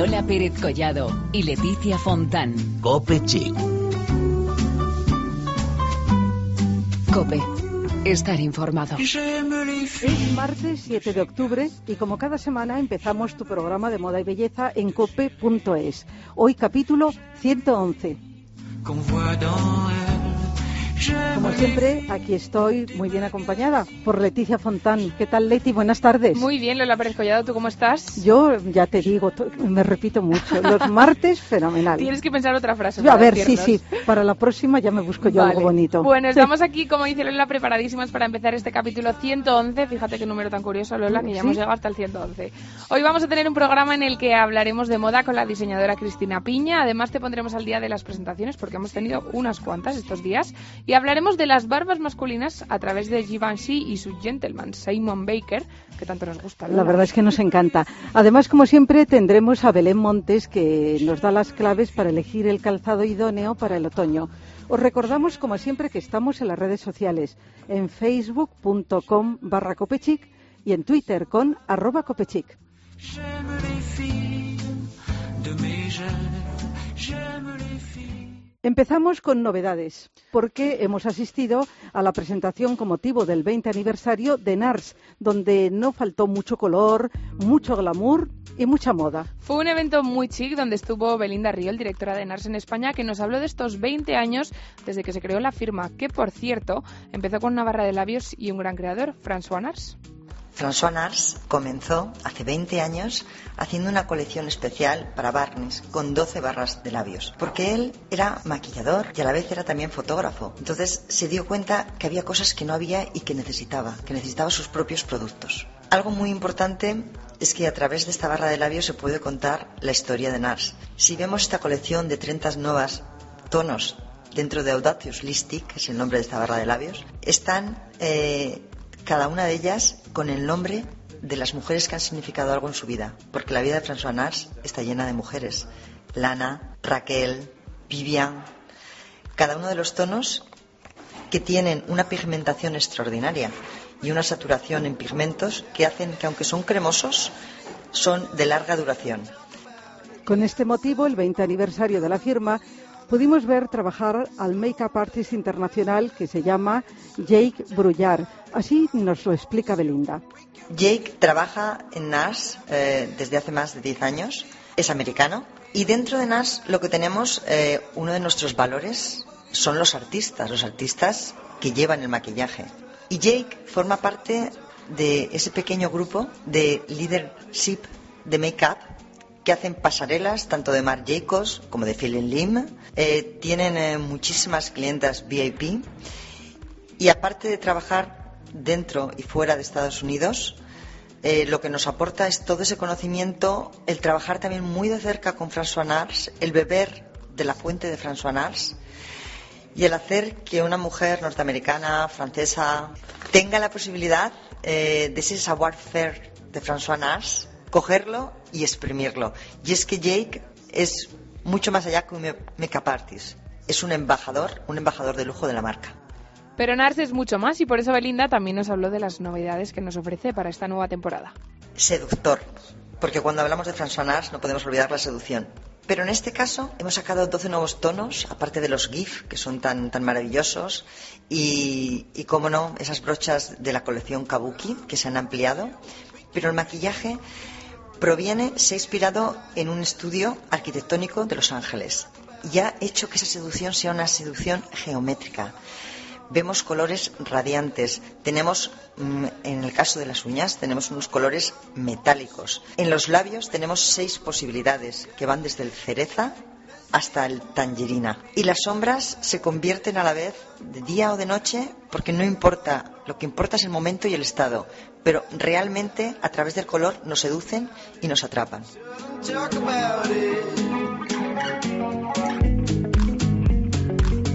Lola Pérez Collado y Leticia Fontán. Cope Chic. Cope. Estar informado. Es martes 7 de octubre y como cada semana empezamos tu programa de moda y belleza en cope.es. Hoy capítulo 111. Como siempre, aquí estoy muy bien acompañada por Leticia Fontán. ¿Qué tal, Leti? Buenas tardes. Muy bien, Lola Pérez Collado, ¿tú cómo estás? Yo ya te digo, me repito mucho, los martes fenomenal. Tienes que pensar otra frase. A ver, sí, sí, para la próxima ya me busco yo algo bonito. Bueno, estamos aquí, como dice Lola, preparadísimos para empezar este capítulo 111. Fíjate qué número tan curioso, Lola, que ya hemos llegado hasta el 111. Hoy vamos a tener un programa en el que hablaremos de moda con la diseñadora Cristina Piña. Además, te pondremos al día de las presentaciones porque hemos tenido unas cuantas estos días. Y hablaremos de las barbas masculinas a través de Givenchy y su gentleman, Simon Baker, que tanto nos gusta. La verdad es que nos encanta. Además, como siempre, tendremos a Belén Montes, que nos da las claves para elegir el calzado idóneo para el otoño. Os recordamos, como siempre, que estamos en las redes sociales, en facebook.com barra copechic y en Twitter con arroba copechic. Empezamos con novedades, porque hemos asistido a la presentación con motivo del 20 aniversario de NARS, donde no faltó mucho color, mucho glamour y mucha moda. Fue un evento muy chic donde estuvo Belinda Riel, directora de NARS en España, que nos habló de estos 20 años desde que se creó la firma, que por cierto empezó con una barra de labios y un gran creador, François NARS. François Nars comenzó hace 20 años haciendo una colección especial para Barnes con 12 barras de labios, porque él era maquillador y a la vez era también fotógrafo. Entonces se dio cuenta que había cosas que no había y que necesitaba, que necesitaba sus propios productos. Algo muy importante es que a través de esta barra de labios se puede contar la historia de Nars. Si vemos esta colección de 30 nuevas tonos dentro de Audacious Listic, que es el nombre de esta barra de labios, están eh, cada una de ellas con el nombre de las mujeres que han significado algo en su vida, porque la vida de François Nars está llena de mujeres. Lana, Raquel, Vivian, cada uno de los tonos que tienen una pigmentación extraordinaria y una saturación en pigmentos que hacen que aunque son cremosos, son de larga duración. Con este motivo, el 20 aniversario de la firma pudimos ver trabajar al make-up artist internacional que se llama Jake Brullar. Así nos lo explica Belinda. Jake trabaja en NAS eh, desde hace más de 10 años, es americano y dentro de NAS lo que tenemos, eh, uno de nuestros valores son los artistas, los artistas que llevan el maquillaje. Y Jake forma parte de ese pequeño grupo de leadership de make-up que hacen pasarelas tanto de Marc Jacobs como de Phil Lim. Eh, tienen eh, muchísimas clientas VIP y aparte de trabajar dentro y fuera de Estados Unidos, eh, lo que nos aporta es todo ese conocimiento, el trabajar también muy de cerca con François Nars, el beber de la fuente de François Nars y el hacer que una mujer norteamericana, francesa, tenga la posibilidad de ese savoir-faire de François Nars, cogerlo y exprimirlo. Y es que Jake es mucho más allá que un make-up. Es un embajador, un embajador de lujo de la marca. Pero Nars es mucho más y por eso Belinda también nos habló de las novedades que nos ofrece para esta nueva temporada. Seductor, porque cuando hablamos de François Nars no podemos olvidar la seducción. Pero en este caso hemos sacado 12 nuevos tonos, aparte de los GIF, que son tan, tan maravillosos, y, y, como no, esas brochas de la colección Kabuki, que se han ampliado. Pero el maquillaje proviene, se ha inspirado en un estudio arquitectónico de Los Ángeles y ha hecho que esa seducción sea una seducción geométrica. Vemos colores radiantes. Tenemos, mm, en el caso de las uñas, tenemos unos colores metálicos. En los labios tenemos seis posibilidades que van desde el cereza hasta el tangerina. Y las sombras se convierten a la vez de día o de noche porque no importa, lo que importa es el momento y el estado, pero realmente a través del color nos seducen y nos atrapan.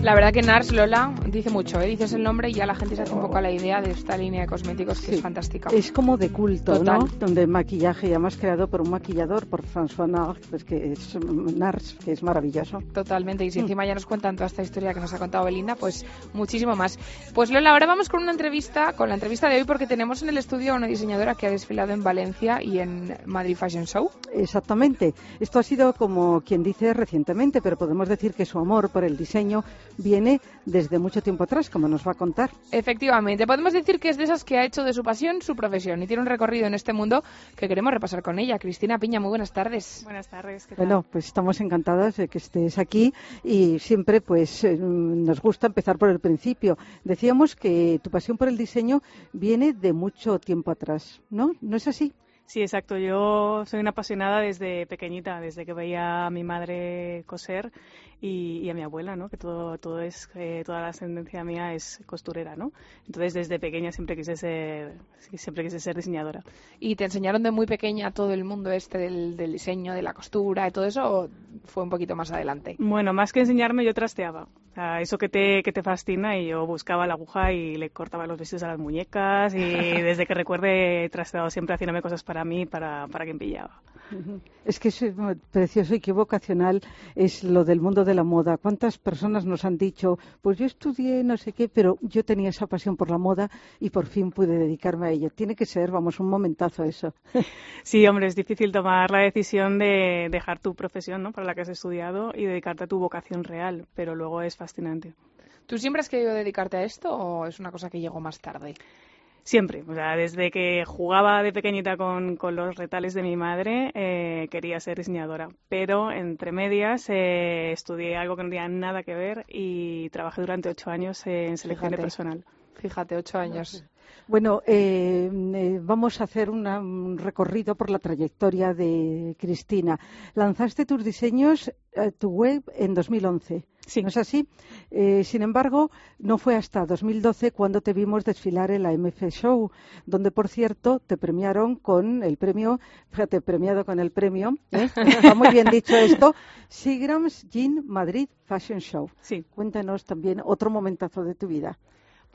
La verdad que Nars Lola dice mucho, ¿eh? dices el nombre y ya la gente se hace un poco a la idea de esta línea de cosméticos que es fantástica. Es como de culto, ¿no? Donde maquillaje, ya más creado por un maquillador, por François Nars, pues que es, Nars, que es maravilloso. Totalmente, y si mm. encima ya nos cuentan toda esta historia que nos ha contado Belinda, pues muchísimo más. Pues Lola, ahora vamos con una entrevista, con la entrevista de hoy, porque tenemos en el estudio a una diseñadora que ha desfilado en Valencia y en Madrid Fashion Show. Exactamente. Esto ha sido como quien dice recientemente, pero podemos decir que su amor por el diseño viene desde mucho tiempo atrás, como nos va a contar. Efectivamente, podemos decir que es de esas que ha hecho de su pasión su profesión y tiene un recorrido en este mundo que queremos repasar con ella. Cristina Piña, muy buenas tardes. Buenas tardes. Bueno, pues estamos encantadas de que estés aquí y siempre pues eh, nos gusta empezar por el principio. Decíamos que tu pasión por el diseño viene de mucho tiempo atrás, ¿no? ¿No es así? Sí, exacto. Yo soy una apasionada desde pequeñita, desde que veía a mi madre coser y, a mi abuela, ¿no? Que todo, todo es, eh, toda la ascendencia mía es costurera, ¿no? Entonces desde pequeña siempre quise ser, siempre quise ser diseñadora. ¿Y te enseñaron de muy pequeña todo el mundo este del, del diseño, de la costura y todo eso o fue un poquito más adelante? Bueno, más que enseñarme yo trasteaba. O eso que te, que te fascina y yo buscaba la aguja y le cortaba los vestidos a las muñecas y desde que recuerde he trasteado siempre haciéndome cosas para mí, para, para quien pillaba. Es que es precioso y qué vocacional es lo del mundo de la moda. ¿Cuántas personas nos han dicho, pues yo estudié no sé qué, pero yo tenía esa pasión por la moda y por fin pude dedicarme a ello? Tiene que ser, vamos, un momentazo eso. Sí, hombre, es difícil tomar la decisión de dejar tu profesión ¿no? para la que has estudiado y dedicarte a tu vocación real, pero luego es fascinante. ¿Tú siempre has querido dedicarte a esto o es una cosa que llegó más tarde? Siempre, o sea, desde que jugaba de pequeñita con, los retales de mi madre, eh, quería ser diseñadora. Pero entre medias eh, estudié algo que no tenía nada que ver y trabajé durante ocho años en selección de personal. Fíjate, ocho años. Bueno, eh, vamos a hacer un recorrido por la trayectoria de Cristina. Lanzaste tus diseños a tu web en 2011. Sí. ¿No es así? Eh, sin embargo, no fue hasta 2012 cuando te vimos desfilar en la MF Show, donde, por cierto, te premiaron con el premio, fíjate, premiado con el premio, ¿eh? está muy bien dicho esto, Seagrams Jean Madrid Fashion Show. Sí. Cuéntanos también otro momentazo de tu vida.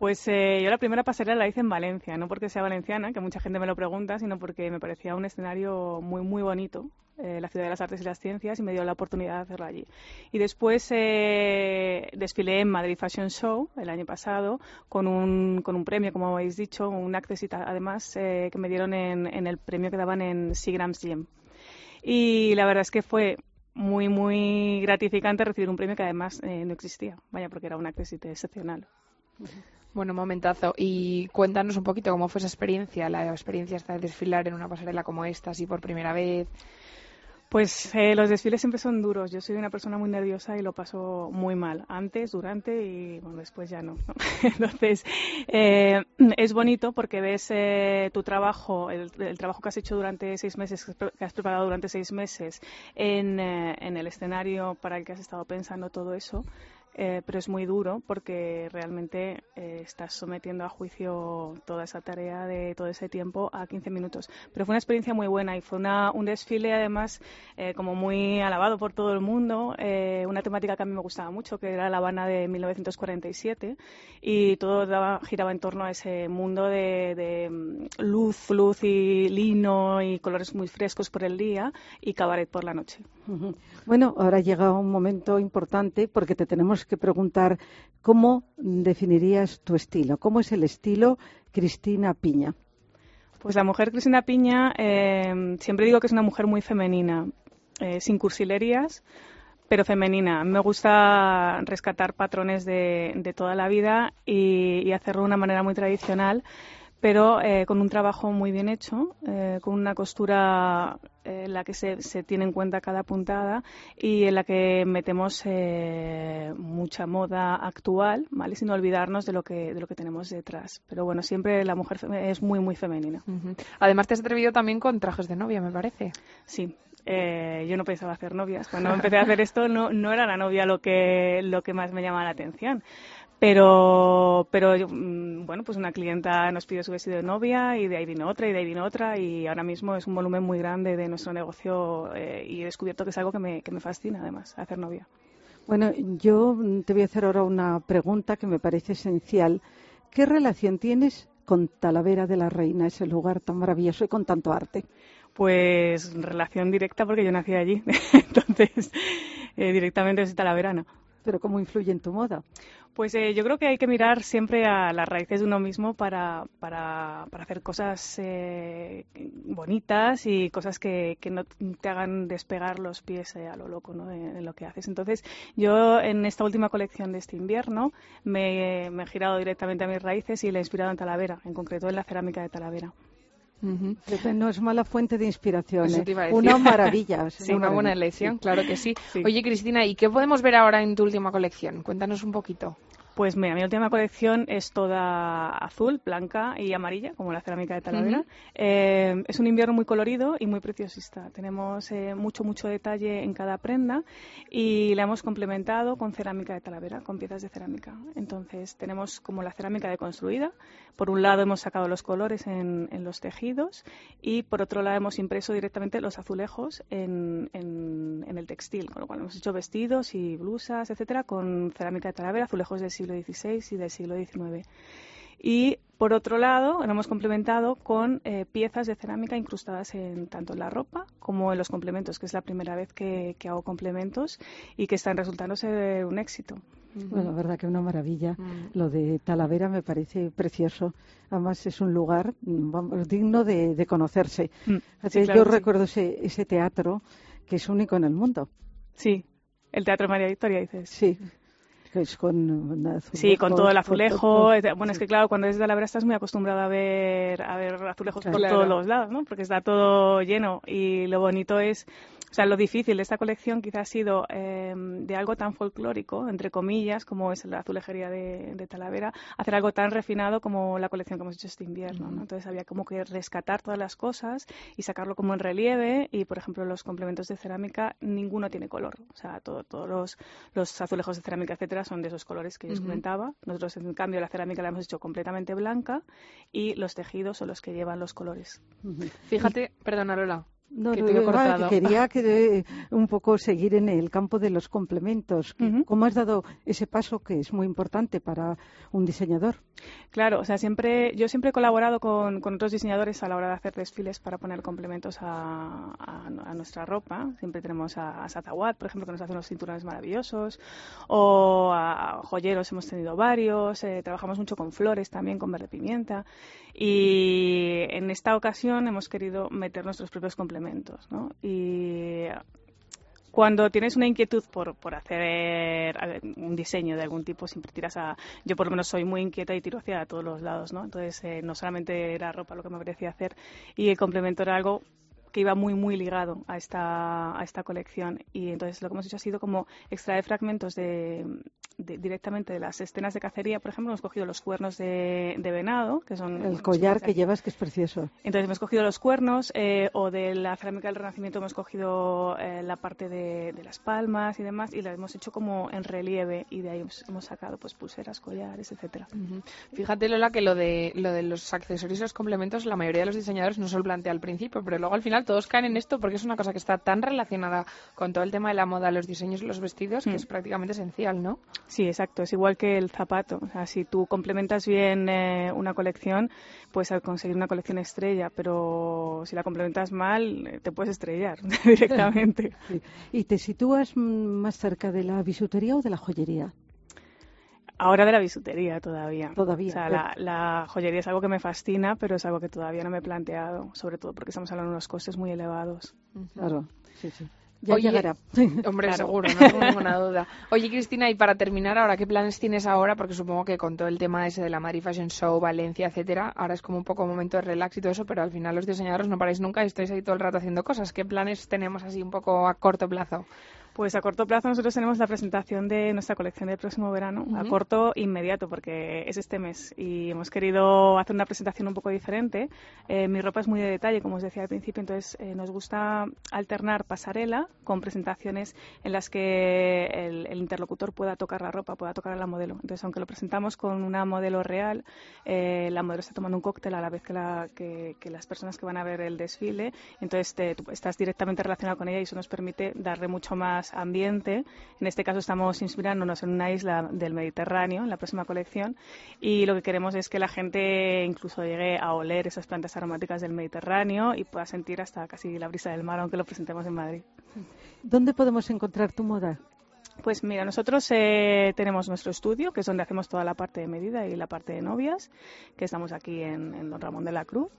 Pues eh, yo la primera pasarela la hice en Valencia, no porque sea valenciana, que mucha gente me lo pregunta, sino porque me parecía un escenario muy, muy bonito, eh, la ciudad de las artes y las ciencias, y me dio la oportunidad de hacerlo allí. Y después eh, desfilé en Madrid Fashion Show el año pasado con un, con un premio, como habéis dicho, un accessit además que me dieron en, el premio que daban en Seagrams Gym. Y la verdad es que fue muy, muy gratificante recibir un premio que además no existía, vaya, porque era un accessit excepcional. Bueno, momentazo. Y cuéntanos un poquito cómo fue esa experiencia, la experiencia de desfilar en una pasarela como esta, así por primera vez. Pues eh, los desfiles siempre son duros. Yo soy una persona muy nerviosa y lo paso muy mal. Antes, durante y bueno, después ya no. Entonces, eh, es bonito porque ves eh, tu trabajo, el, trabajo que has hecho durante seis meses, que has preparado durante seis meses en, en el escenario para el que has estado pensando todo eso. Eh, pero es muy duro porque realmente eh, estás sometiendo a juicio toda esa tarea de todo ese tiempo a 15 minutos. Pero fue una experiencia muy buena y fue una, un desfile además eh, como muy alabado por todo el mundo, una temática que a mí me gustaba mucho, que era La Habana de 1947 y todo giraba en torno a ese mundo de, de mm, luz, luz y lino y colores muy frescos por el día y cabaret por la noche. Bueno, ahora llega un momento importante porque te tenemos que preguntar cómo definirías tu estilo, cómo es el estilo Cristina Piña. Pues la mujer Cristina Piña, eh, siempre digo que es una mujer muy femenina, eh, sin cursilerías, pero femenina. Me gusta rescatar patrones de, toda la vida y, y, hacerlo de una manera muy tradicional pero eh, con un trabajo muy bien hecho, eh, con una costura eh, en la que se, se, tiene en cuenta cada puntada y en la que metemos mucha moda actual, ¿vale? Sin olvidarnos de lo que de lo que tenemos detrás. Pero bueno, siempre la mujer es muy muy femenina. Además te has atrevido también con trajes de novia, me parece. Sí. yo no pensaba hacer novias. Cuando empecé a hacer esto no, no era la novia lo que, lo que más me llamaba la atención. Pero, pero mm, bueno, pues una clienta nos pidió su vestido de novia y de ahí vino otra y de ahí vino otra y ahora mismo es un volumen muy grande de nuestro negocio eh, y he descubierto que es algo que me, que me fascina además, hacer novia. Bueno, yo te voy a hacer ahora una pregunta que me parece esencial. ¿Qué relación tienes con Talavera de la Reina, ese lugar tan maravilloso y con tanto arte? Pues relación directa porque yo nací allí, entonces eh, directamente es Talaverana. ¿Pero cómo influye en tu moda? Pues eh, yo creo que hay que mirar siempre a las raíces de uno mismo para, para, para hacer cosas eh, bonitas y cosas que, que, no te hagan despegar los pies eh, a lo loco ¿no? en, lo que haces. Entonces, yo en esta última colección de este invierno me, me he girado directamente a mis raíces y le he inspirado en Talavera, en concreto en la cerámica de Talavera. Uh -huh. No es mala fuente de inspiración. ¿eh? Una maravilla. sí, una, buena elección, claro que sí. sí. Oye, Cristina, ¿y qué podemos ver ahora en tu última colección? Cuéntanos un poquito. Pues mira, mi última colección es toda azul, blanca y amarilla, como la cerámica de Talavera. Uh -huh. eh, es un invierno muy colorido y muy preciosista. Tenemos eh, mucho, mucho detalle en cada prenda y la hemos complementado con cerámica de Talavera, con piezas de cerámica. Entonces, tenemos como la cerámica deconstruida. Por un lado, hemos sacado los colores en, en los tejidos y por otro lado, hemos impreso directamente los azulejos en, en, en, el textil, con lo cual hemos hecho vestidos y blusas, etcétera, con cerámica de Talavera, azulejos del siglo XVI y del siglo XIX. Y por otro lado, lo hemos complementado con eh, piezas de cerámica incrustadas en tanto en la ropa como en los complementos, que es la primera vez que, que hago complementos y que están resultando ser un éxito. Bueno, la verdad que una maravilla. Mm. Lo de Talavera me parece precioso. Además es un lugar vamos, digno de, de conocerse. Mm. Sí, claro, Yo sí. recuerdo ese, ese teatro que es único en el mundo. Sí, el Teatro María Victoria, dices. Sí. Con azulejos, sí, con todo el azulejo. Todo, bueno, sí. es que claro, cuando eres de Talavera estás muy acostumbrado a ver, a ver azulejos claro. por todos los lados, ¿no? Porque está todo lleno. Y lo bonito es o sea, lo difícil de esta colección quizá ha sido eh, de algo tan folclórico, entre comillas, como es la azulejería de, de, Talavera, hacer algo tan refinado como la colección que hemos hecho este invierno. ¿no? Entonces había como que rescatar todas las cosas y sacarlo como en relieve y, por ejemplo, los complementos de cerámica, ninguno tiene color. O sea, todo, todos los, los, azulejos de cerámica, etcétera, son de esos colores que yo os uh -huh. comentaba. Nosotros, en cambio, la cerámica la hemos hecho completamente blanca y los tejidos son los que llevan los colores. Uh -huh. Fíjate, perdona Lola, no, que no, no quería que, un poco seguir en el campo de los complementos. Uh -huh. ¿Cómo has dado ese paso que es muy importante para un diseñador? Claro, o sea, siempre yo siempre he colaborado con, con otros diseñadores a la hora de hacer desfiles para poner complementos a, a, a nuestra ropa. Siempre tenemos a, a Satawat, por ejemplo, que nos hace unos cinturones maravillosos, o a joyeros hemos tenido varios. Eh, trabajamos mucho con flores también, con verde pimienta. Y en esta ocasión hemos querido meter nuestros propios complementos, ¿no? Y cuando tienes una inquietud por, por hacer un diseño de algún tipo, siempre tiras a... Yo por lo menos soy muy inquieta y tiro hacia todos los lados, ¿no? Entonces, eh, no solamente era ropa lo que me parecía hacer, y el complemento era algo que iba muy muy ligado a esta a esta colección y entonces lo que hemos hecho ha sido como extraer fragmentos de, de, directamente de las escenas de cacería por ejemplo hemos cogido los cuernos de, de venado que son el collar que llevas que es precioso entonces hemos cogido los cuernos eh, o de la cerámica del renacimiento hemos cogido eh, la parte de, de, las palmas y demás y la hemos hecho como en relieve y de ahí hemos, hemos sacado pues pulseras collares etcétera uh -huh. fíjate Lola que lo de lo de los accesorios y los complementos la mayoría de los diseñadores no se lo plantea al principio pero luego al final todos caen en esto porque es una cosa que está tan relacionada con todo el tema de la moda, los diseños y los vestidos, que mm. es prácticamente esencial, ¿no? Sí, exacto. Es igual que el zapato. O sea, si tú complementas bien eh, una colección, puedes conseguir una colección estrella, pero si la complementas mal, eh, te puedes estrellar directamente. Sí. ¿Y te sitúas más cerca de la bisutería o de la joyería? Ahora de la bisutería todavía. Todavía. O sea, la, la, joyería es algo que me fascina, pero es algo que todavía no me he planteado, sobre todo porque estamos hablando de unos costes muy elevados. Claro, sí, sí. Ya Oye, llegará. Hombre, claro. seguro, no tengo ninguna duda. Oye, Cristina, y para terminar ahora, ¿qué planes tienes ahora? Porque supongo que con todo el tema ese de la Madrid Fashion Show, Valencia, etcétera, ahora es como un poco momento de relax y todo eso, pero al final los diseñadores no paráis nunca y estáis ahí todo el rato haciendo cosas. ¿Qué planes tenemos así un poco a corto plazo? Pues a corto plazo nosotros tenemos la presentación de nuestra colección del próximo verano, uh -huh. a corto inmediato, porque es este mes y hemos querido hacer una presentación un poco diferente. Eh, mi ropa es muy de detalle, como os decía al principio, entonces eh, nos gusta alternar pasarela con presentaciones en las que el, el, interlocutor pueda tocar la ropa, pueda tocar a la modelo. Entonces, aunque lo presentamos con una modelo real, eh, la modelo está tomando un cóctel a la vez que, la, que, que las personas que van a ver el desfile, entonces te, tú estás directamente relacionado con ella y eso nos permite darle mucho más más ambiente. En este caso estamos inspirándonos en una isla del Mediterráneo, en la próxima colección, y lo que queremos es que la gente incluso llegue a oler esas plantas aromáticas del Mediterráneo y pueda sentir hasta casi la brisa del mar, aunque lo presentemos en Madrid. ¿Dónde podemos encontrar tu moda? Pues mira, nosotros eh, tenemos nuestro estudio, que es donde hacemos toda la parte de medida y la parte de novias, que estamos aquí en, en Don Ramón de la Cruz.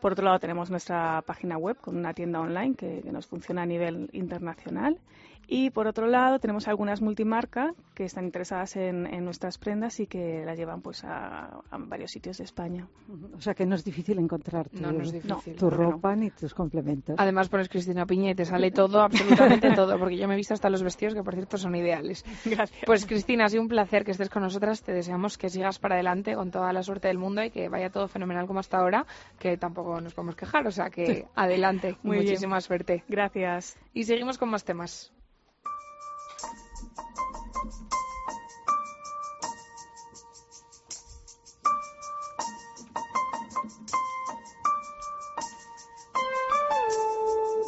Por otro lado, tenemos nuestra página web con una tienda online que, que nos funciona a nivel internacional y por otro lado, tenemos algunas multimarcas que están interesadas en, nuestras prendas y que las llevan pues a, varios sitios de España. O sea que no es difícil encontrar tu, no, no es difícil, tu ropa ni tus complementos. Además pones Cristina Piña y te sale todo, absolutamente todo, porque yo me he visto hasta los vestidos que por cierto son ideales. Gracias. Pues Cristina, ha sido un placer que estés con nosotras. Te deseamos que sigas para adelante con toda la suerte del mundo y que vaya todo fenomenal como hasta ahora, que tampoco nos podemos quejar. O sea que adelante. Muy Muchísima suerte. Gracias. Y seguimos con más temas.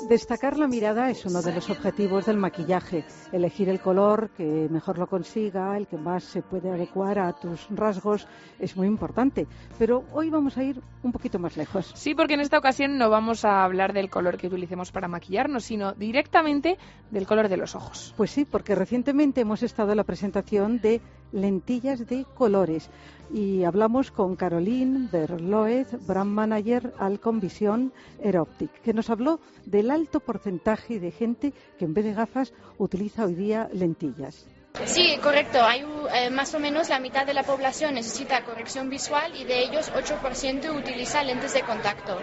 Destacar la mirada es uno de los objetivos del maquillaje. Elegir el color que mejor lo consiga, el que más se puede adecuar a tus rasgos, es muy importante. Pero hoy vamos a ir un poquito más lejos. Sí, porque en esta ocasión no vamos a hablar del color que utilicemos para maquillarnos, sino directamente del color de los ojos. Pues sí, porque recientemente hemos estado en la presentación de lentillas de colores y hablamos con Caroline Berloez, brand manager Alcon Vision Aeroptic, que nos habló del alto porcentaje de gente que en vez de gafas utiliza hoy día lentillas. Sí, correcto. Hay eh, más o menos la mitad de la población necesita corrección visual y de ellos 8% utiliza lentes de contacto.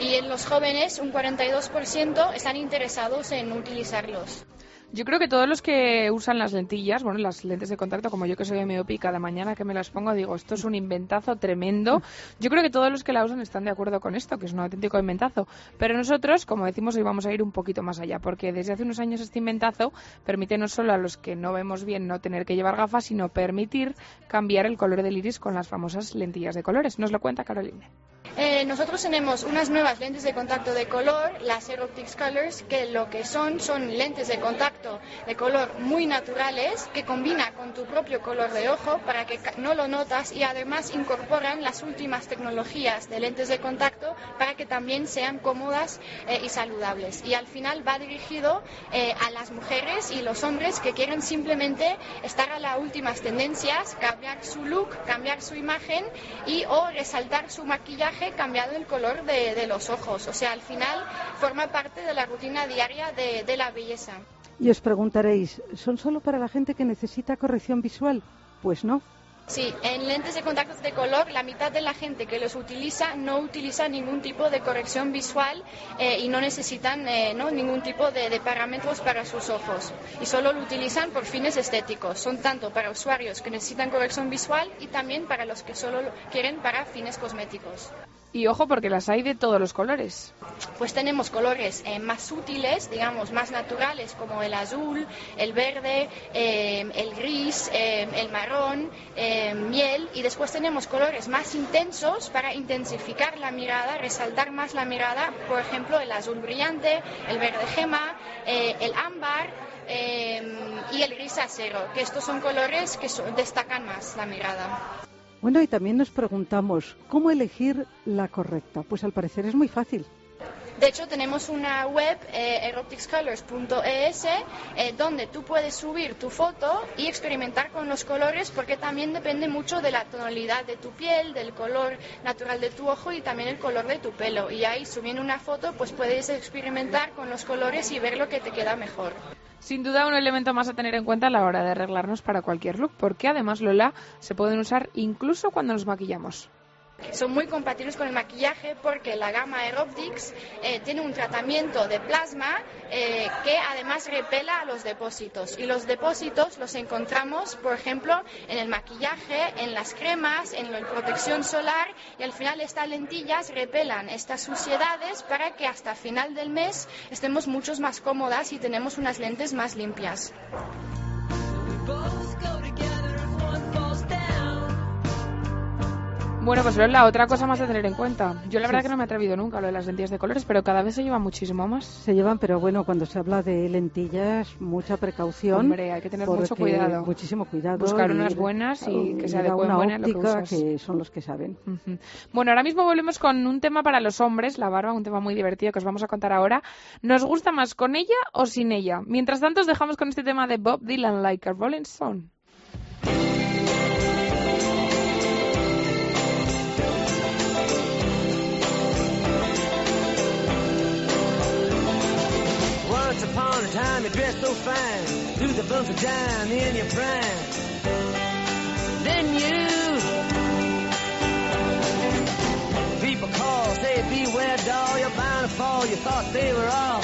Y en los jóvenes un 42% están interesados en utilizarlos. Yo creo que todos los que usan las lentillas, bueno, las lentes de contacto, como yo que soy miopía, cada mañana que me las pongo digo, esto es un inventazo tremendo. Yo creo que todos los que la usan están de acuerdo con esto, que es un auténtico inventazo. Pero nosotros, como decimos, hoy vamos a ir un poquito más allá, porque desde hace unos años este inventazo permite no solo a los que no vemos bien no tener que llevar gafas, sino permitir cambiar el color del iris con las famosas lentillas de colores. Nos lo cuenta Caroline. Eh, nosotros tenemos unas nuevas lentes de contacto de color, las Aeroptics Colors, que lo que son son lentes de contacto de color muy naturales que combina con tu propio color de ojo para que no lo notas y además incorporan las últimas tecnologías de lentes de contacto para que también sean cómodas eh, y saludables. Y al final va dirigido eh, a las mujeres y los hombres que quieren simplemente estar a las últimas tendencias, cambiar su look, cambiar su imagen y o resaltar su maquillaje cambiado el color de, los ojos. O sea, al final forma parte de la rutina diaria de, de la belleza. Y os preguntaréis, ¿son solo para la gente que necesita corrección visual? Pues no. Sí, en lentes de contacto de color, la mitad de la gente que los utiliza no utiliza ningún tipo de corrección visual eh, y no necesitan eh, ¿no? ningún tipo de, de, parámetros para sus ojos. Y solo lo utilizan por fines estéticos. Son tanto para usuarios que necesitan corrección visual y también para los que solo lo quieren para fines cosméticos. Y ojo porque las hay de todos los colores. Pues tenemos colores eh, más sutiles, digamos, más naturales, como el azul, el verde, eh, el gris, eh, el marrón, miel. Y después tenemos colores más intensos para intensificar la mirada, resaltar más la mirada. Por ejemplo, el azul brillante, el verde gema, el ámbar. y el gris acero, que estos son colores que destacan más la mirada. Bueno, y también nos preguntamos, ¿cómo elegir la correcta? Pues al parecer es muy fácil. De hecho, tenemos una web, eh, eh, donde tú puedes subir tu foto y experimentar con los colores, porque también depende mucho de la tonalidad de tu piel, del color natural de tu ojo y también el color de tu pelo. Y ahí, subiendo una foto, pues puedes experimentar con los colores y ver lo que te queda mejor. Sin duda un elemento más a tener en cuenta a la hora de arreglarnos para cualquier look, porque además, Lola, se pueden usar incluso cuando nos maquillamos son muy compatibles con el maquillaje porque la gama Aeroptics eh, tiene un tratamiento de plasma eh, que además repela a los depósitos. Y los depósitos los encontramos, por ejemplo, en el maquillaje, en las cremas, en la protección solar y al final estas lentillas repelan estas suciedades para que hasta final del mes estemos mucho más cómodas y tenemos unas lentes más limpias. Bueno, pues la otra cosa más a tener en cuenta. Yo la verdad que no me he atrevido nunca a lo de las lentillas de colores, pero cada vez se lleva muchísimo más. Se llevan, pero bueno, cuando se habla de lentillas, mucha precaución. Hombre, hay que tener mucho cuidado. Muchísimo cuidado. Buscar unas buenas y que se adecuen buenas lo que, que son los que saben. Bueno, ahora mismo volvemos con un tema para los hombres, la barba, un tema muy divertido que os vamos a contar ahora. ¿Nos gusta más con ella o sin ella? Mientras tanto, os dejamos con este tema de Bob Dylan, Like a Rolling Stone. Upon a time you dressed so fine, threw the bumps of dime in your prime. Then you people call, say beware doll, you're bound to fall. You thought they were all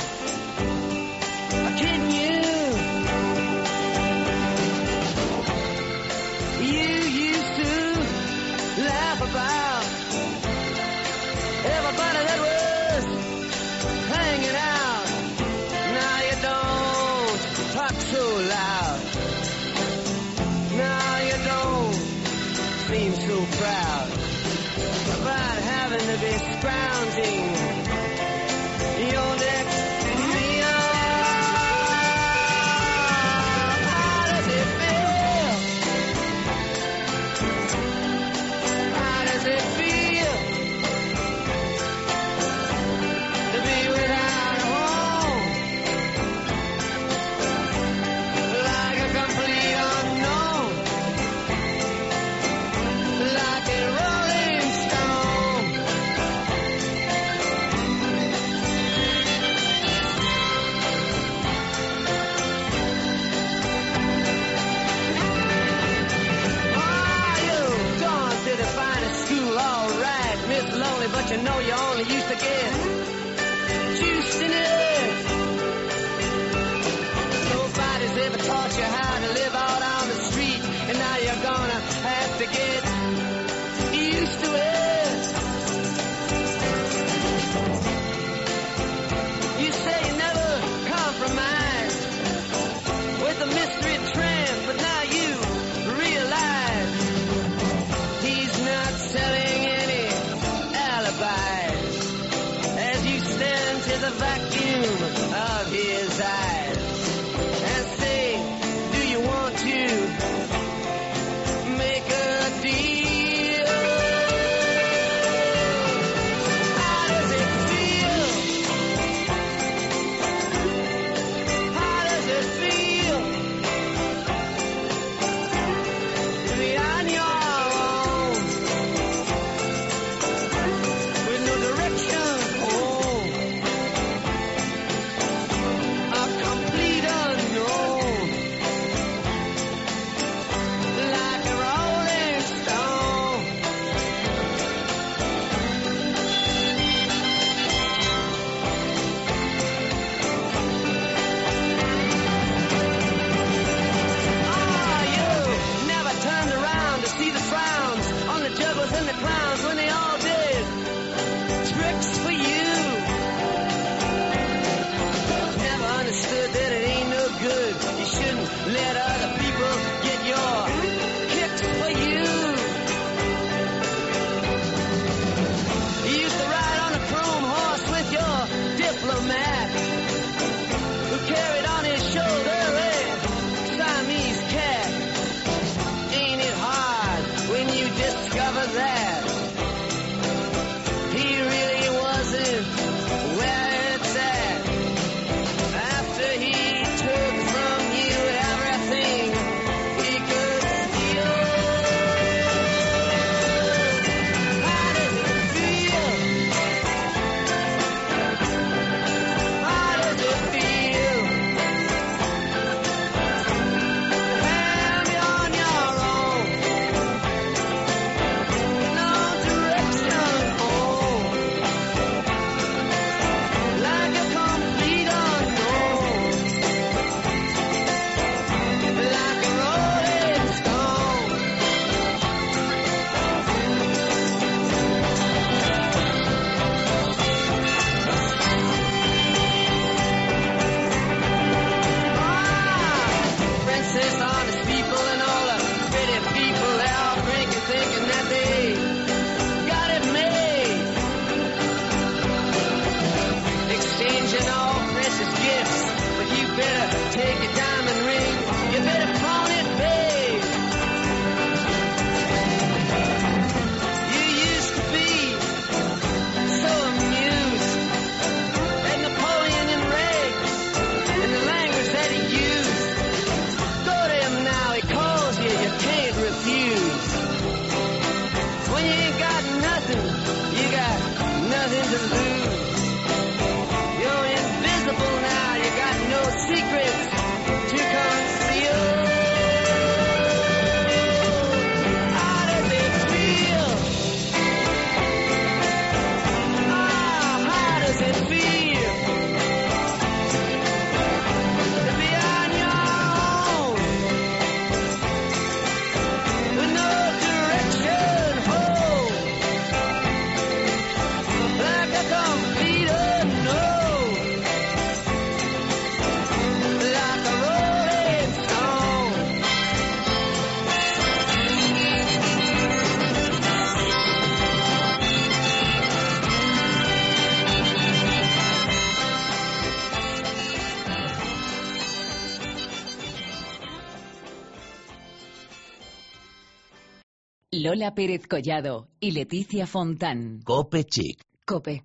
Lola Pérez Collado y Leticia Fontán. Cope Chic. Cope.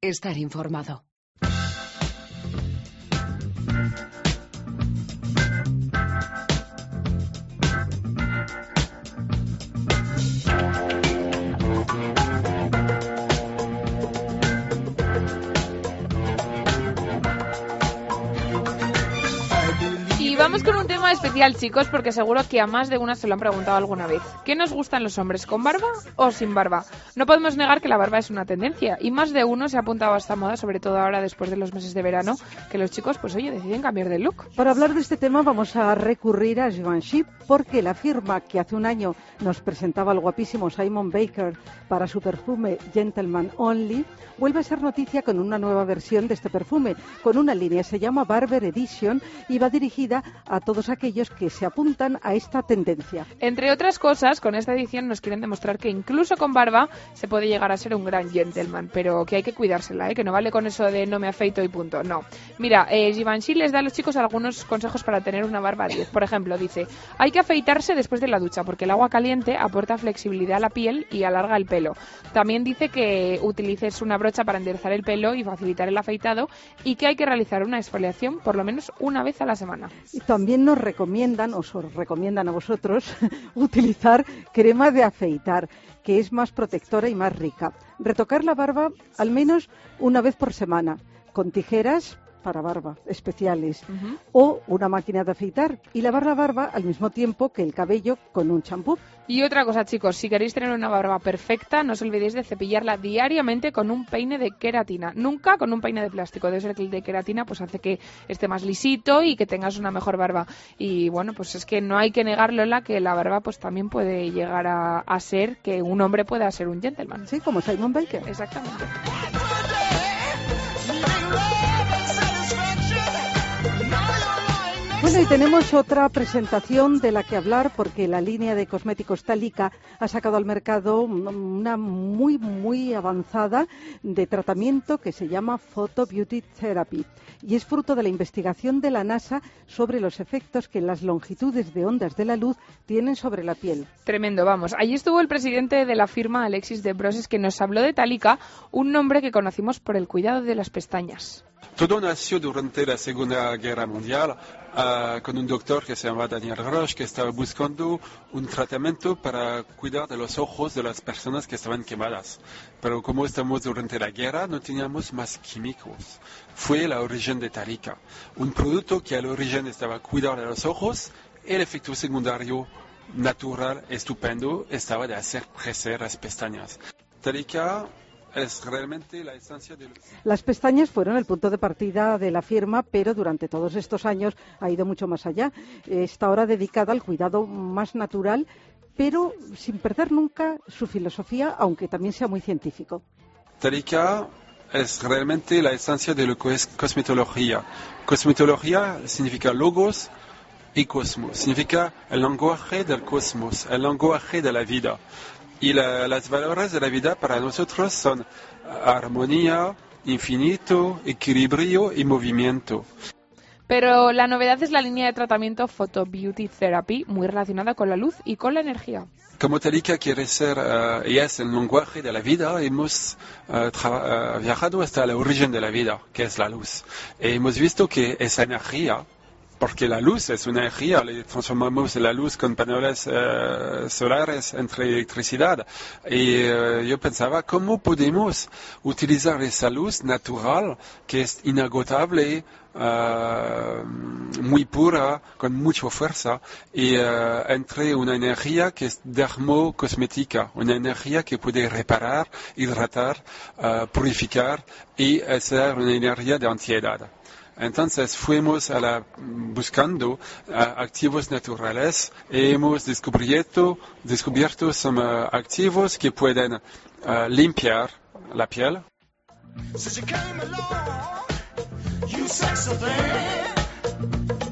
Estar informado. vamos con un tema especial, chicos, porque seguro que a más de una se lo han preguntado alguna vez. ¿Qué nos gustan los hombres, con barba o sin barba? No podemos negar que la barba es una tendencia y más de uno se ha apuntado a esta moda, sobre todo ahora después de los meses de verano, que los chicos, pues oye, deciden cambiar de look. Para hablar de este tema vamos a recurrir a Givenchy porque la firma que hace un año nos presentaba al guapísimo Simon Baker para su perfume Gentleman Only vuelve a ser noticia con una nueva versión de este perfume, con una línea, se llama Barber Edition y va dirigida a todos aquellos que se apuntan a esta tendencia. Entre otras cosas, con esta edición nos quieren demostrar que incluso con barba se puede llegar a ser un gran gentleman, pero que hay que cuidársela, ¿eh? que no vale con eso de no me afeito y punto. No. Mira, eh, Givenchy les da a los chicos algunos consejos para tener una barba 10. Por ejemplo, dice, hay que afeitarse después de la ducha porque el agua caliente aporta flexibilidad a la piel y alarga el pelo. También dice que utilices una brocha para enderezar el pelo y facilitar el afeitado y que hay que realizar una exfoliación por lo menos una vez a la semana también nos recomiendan, os recomiendan a vosotros, utilizar crema de afeitar, que es más protectora y más rica. Retocar la barba al menos una vez por semana, con tijeras para barba especiales o una máquina de afeitar y lavar la barba al mismo tiempo que el cabello con un champú. Y otra cosa, chicos, si queréis tener una barba perfecta, no os olvidéis de cepillarla diariamente con un peine de queratina, nunca con un peine de plástico. Debe ser que el de queratina pues hace que esté más lisito y que tengas una mejor barba. Y bueno, pues es que no hay que negarlo la que la barba pues también puede llegar a, a ser que un hombre pueda ser un gentleman. Sí, como Simon Baker. Exactamente. Bueno, y tenemos otra presentación de la que hablar porque la línea de cosméticos Talika ha sacado al mercado una muy, muy avanzada de tratamiento que se llama Photo Beauty Therapy y es fruto de la investigación de la NASA sobre los efectos que las longitudes de ondas de la luz tienen sobre la piel. Tremendo, vamos. Allí estuvo el presidente de la firma Alexis de Broses que nos habló de Talika, un nombre que conocimos por el cuidado de las pestañas. Todo nació durante la Segunda Guerra Mundial uh, con un doctor que se llama Daniel Roche que estaba buscando un tratamiento para cuidar de los ojos de las personas que estaban quemadas. Pero como estamos durante la guerra, no teníamos más químicos. Fue la origen de Talika, un producto que al origen estaba cuidar de los ojos, el efecto secundario natural estupendo estaba de hacer crecer las pestañas. Talika es realmente la esencia de... Las pestañas fueron el punto de partida de la firma, pero durante todos estos años ha ido mucho más allá. Está ahora dedicada al cuidado más natural, pero sin perder nunca su filosofía, aunque también sea muy científico. Talika es realmente la esencia de la cosmetología. Cosmetología significa logos y cosmos, significa el lenguaje del cosmos, el lenguaje de la vida. Y la, las valores de la vida para nosotros son armonía, infinito, equilibrio y movimiento. Pero la novedad es la línea de tratamiento Photo Beauty Therapy, muy relacionada con la luz y con la energía. Como Talika quiere ser uh, y es el lenguaje de la vida, hemos uh, uh, viajado hasta el origen de la vida, que es la luz. Y hemos visto que esa energía porque la luz es una energía, le transformamos la luz con paneles eh, solares entre electricidad. Y eh, yo pensaba, ¿cómo podemos utilizar esa luz natural que es inagotable, eh, muy pura, con mucha fuerza, y entre una energía que es dermocosmética, una energía que puede reparar, hidratar, purificar y ser una energía de ansiedad? Entonces fuimos a la, buscando activos naturales y hemos descubierto, descubierto some, activos que pueden limpiar la piel.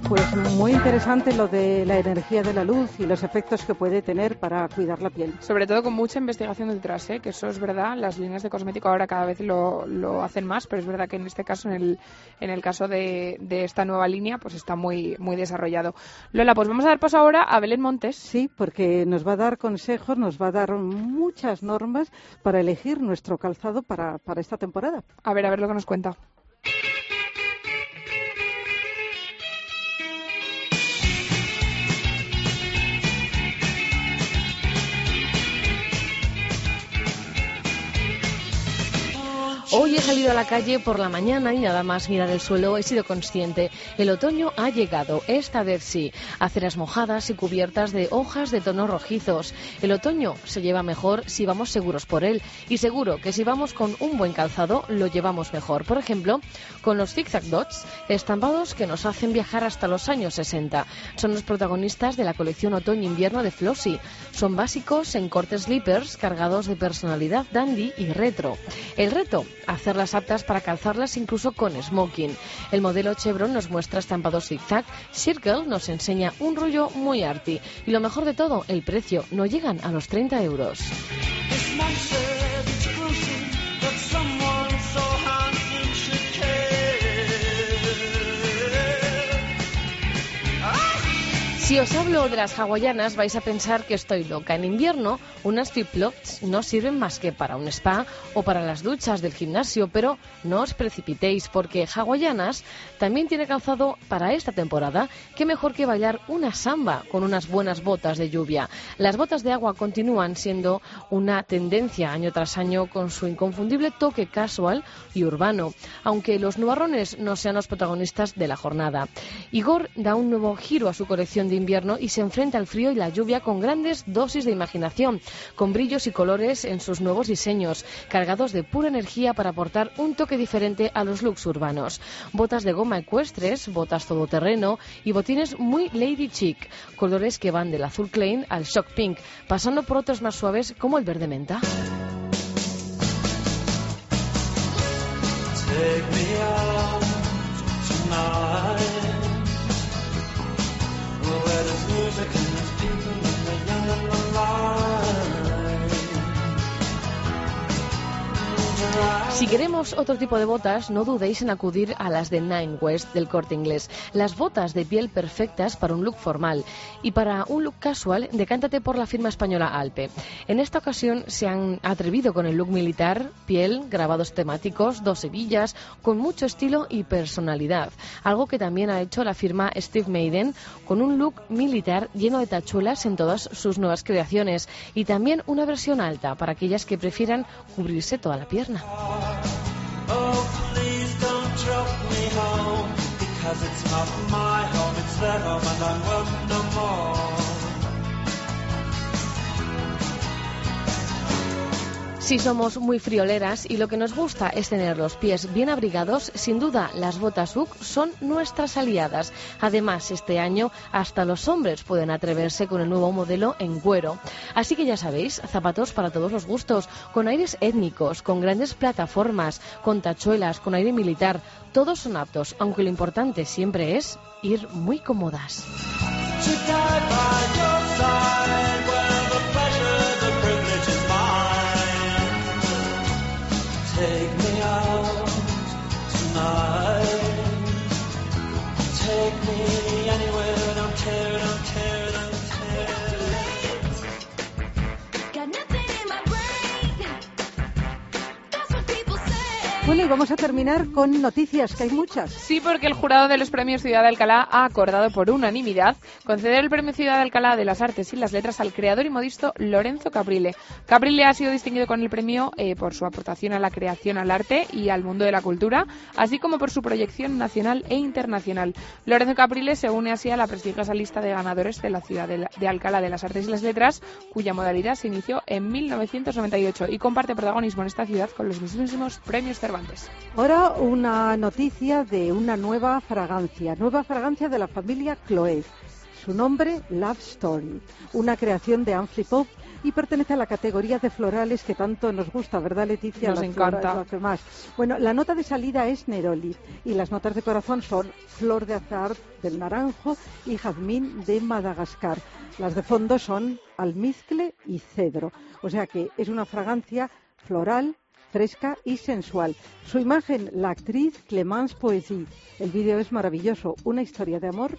Pues muy interesante lo de la energía de la luz y los efectos que puede tener para cuidar la piel. Sobre todo con mucha investigación detrás, ¿eh? que eso es verdad. Las líneas de cosmético ahora cada vez lo, lo hacen más, pero es verdad que en este caso, en el, en el caso de, de, esta nueva línea, pues está muy, muy desarrollado. Lola, pues vamos a dar paso ahora a Belén Montes. Sí, porque nos va a dar consejos, nos va a dar muchas normas para elegir nuestro calzado para, para esta temporada. A ver, a ver lo que nos cuenta. Hoy he salido a la calle por la mañana y nada más mirar el suelo he sido consciente. El otoño ha llegado, esta vez sí. Aceras mojadas y cubiertas de hojas de tonos rojizos. El otoño se lleva mejor si vamos seguros por él. Y seguro que si vamos con un buen calzado lo llevamos mejor. Por ejemplo, con los zigzag dots, estampados que nos hacen viajar hasta los años 60. Son los protagonistas de la colección otoño-invierno de Flossy. Son básicos en cortes slippers cargados de personalidad dandy y retro. El reto hacerlas aptas para calzarlas incluso con smoking. El modelo Chevron nos muestra estampados zigzag, Circle nos enseña un rollo muy arty y lo mejor de todo, el precio, no llegan a los 30 euros. Si os hablo de las hawaianas vais a pensar que estoy loca. En invierno unas flip-flops no sirven más que para un spa o para las duchas del gimnasio, pero no os precipitéis porque hawaianas también tiene calzado para esta temporada. Qué mejor que bailar una samba con unas buenas botas de lluvia. Las botas de agua continúan siendo una tendencia año tras año con su inconfundible toque casual y urbano, aunque los nubarrones no sean los protagonistas de la jornada. Igor da un nuevo giro a su colección de invierno y se enfrenta al frío y la lluvia con grandes dosis de imaginación, con brillos y colores en sus nuevos diseños, cargados de pura energía para aportar un toque diferente a los looks urbanos. Botas de goma ecuestres, botas todoterreno y botines muy lady chic, colores que van del azul Klein al shock pink, pasando por otros más suaves como el verde menta. Si queremos otro tipo de botas, no dudéis en acudir a las de Nine West del corte inglés. Las botas de piel perfectas para un look formal y para un look casual, decántate por la firma española Alpe. En esta ocasión se han atrevido con el look militar, piel, grabados temáticos, dos hebillas, con mucho estilo y personalidad. Algo que también ha hecho la firma Steve Maiden con un look militar lleno de tachuelas en todas sus nuevas creaciones y también una versión alta para aquellas que prefieran cubrirse toda la pierna. Oh, please don't drop me home because it's not my home, it's their home and I'm welcome Si somos muy frioleras y lo que nos gusta es tener los pies bien abrigados, sin duda las botas UC son nuestras aliadas. Además, este año hasta los hombres pueden atreverse con el nuevo modelo en cuero. Así que ya sabéis, zapatos para todos los gustos, con aires étnicos, con grandes plataformas, con tachuelas, con aire militar. Todos son aptos, aunque lo importante siempre es ir muy cómodas. Bueno, y vamos a terminar con noticias, que hay muchas. Sí, porque el jurado de los premios Ciudad de Alcalá ha acordado por unanimidad conceder el premio Ciudad de Alcalá de las Artes y las Letras al creador y modisto Lorenzo Caprile. Caprile ha sido distinguido con el premio eh, por su aportación a la creación, al arte y al mundo de la cultura, así como por su proyección nacional e internacional. Lorenzo Caprile se une así a la prestigiosa lista de ganadores de la Ciudad de Alcalá de las Artes y las Letras, cuya modalidad se inició en 1998 y comparte protagonismo en esta ciudad con los mismísimos premios Cervantes. Ahora una noticia de una nueva fragancia, nueva fragancia de la familia Chloé. Su nombre, Love Story, una creación de Anne Pope y pertenece a la categoría de florales que tanto nos gusta, ¿verdad, Leticia? Nos encanta. Bueno, la nota de salida es Neroli y las notas de corazón son flor de azar del naranjo y jazmín de Madagascar. Las de fondo son almizcle y cedro. O sea que es una fragancia floral, fresca y sensual. Su imagen, la actriz Clemence Poesy. El vídeo es maravilloso, una historia de amor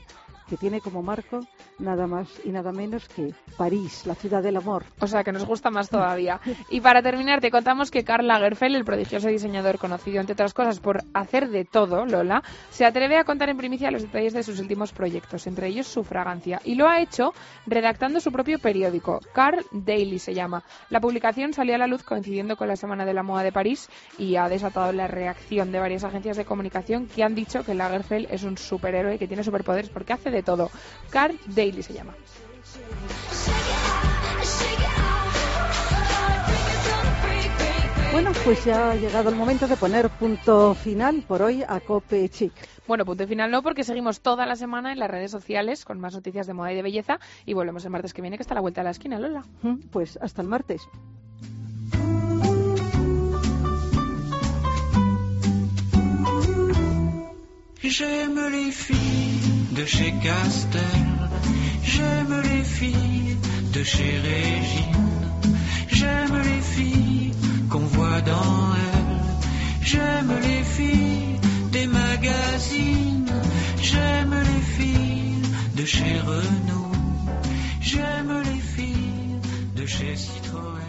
que tiene como marco nada más y nada menos que París, la ciudad del amor. O sea, que nos gusta más todavía. Y para terminar, te contamos que Karl Lagerfeld, el prodigioso diseñador conocido, entre otras cosas, por hacer de todo, Lola, se atreve a contar en primicia los detalles de sus últimos proyectos, entre ellos su fragancia. Y lo ha hecho redactando su propio periódico, Karl Daily se llama. La publicación salió a la luz coincidiendo con la Semana de la Moda de París y ha desatado la reacción de varias agencias de comunicación que han dicho que Lagerfeld es un superhéroe que tiene superpoderes porque hace de todo. Karl Daily se llama. Bueno, pues ya ha llegado el momento de poner punto final por hoy a Cope Chic. Bueno, punto final no, porque seguimos toda la semana en las redes sociales con más noticias de moda y de belleza y volvemos el martes que viene, que está a la vuelta de la esquina, Lola. Pues hasta el martes. J'aime les filles de chez Castel, j'aime les filles de chez Régine, j'aime les filles qu'on voit dans elle, j'aime les filles des magazines, j'aime les filles de chez Renault, j'aime les filles de chez Citroën.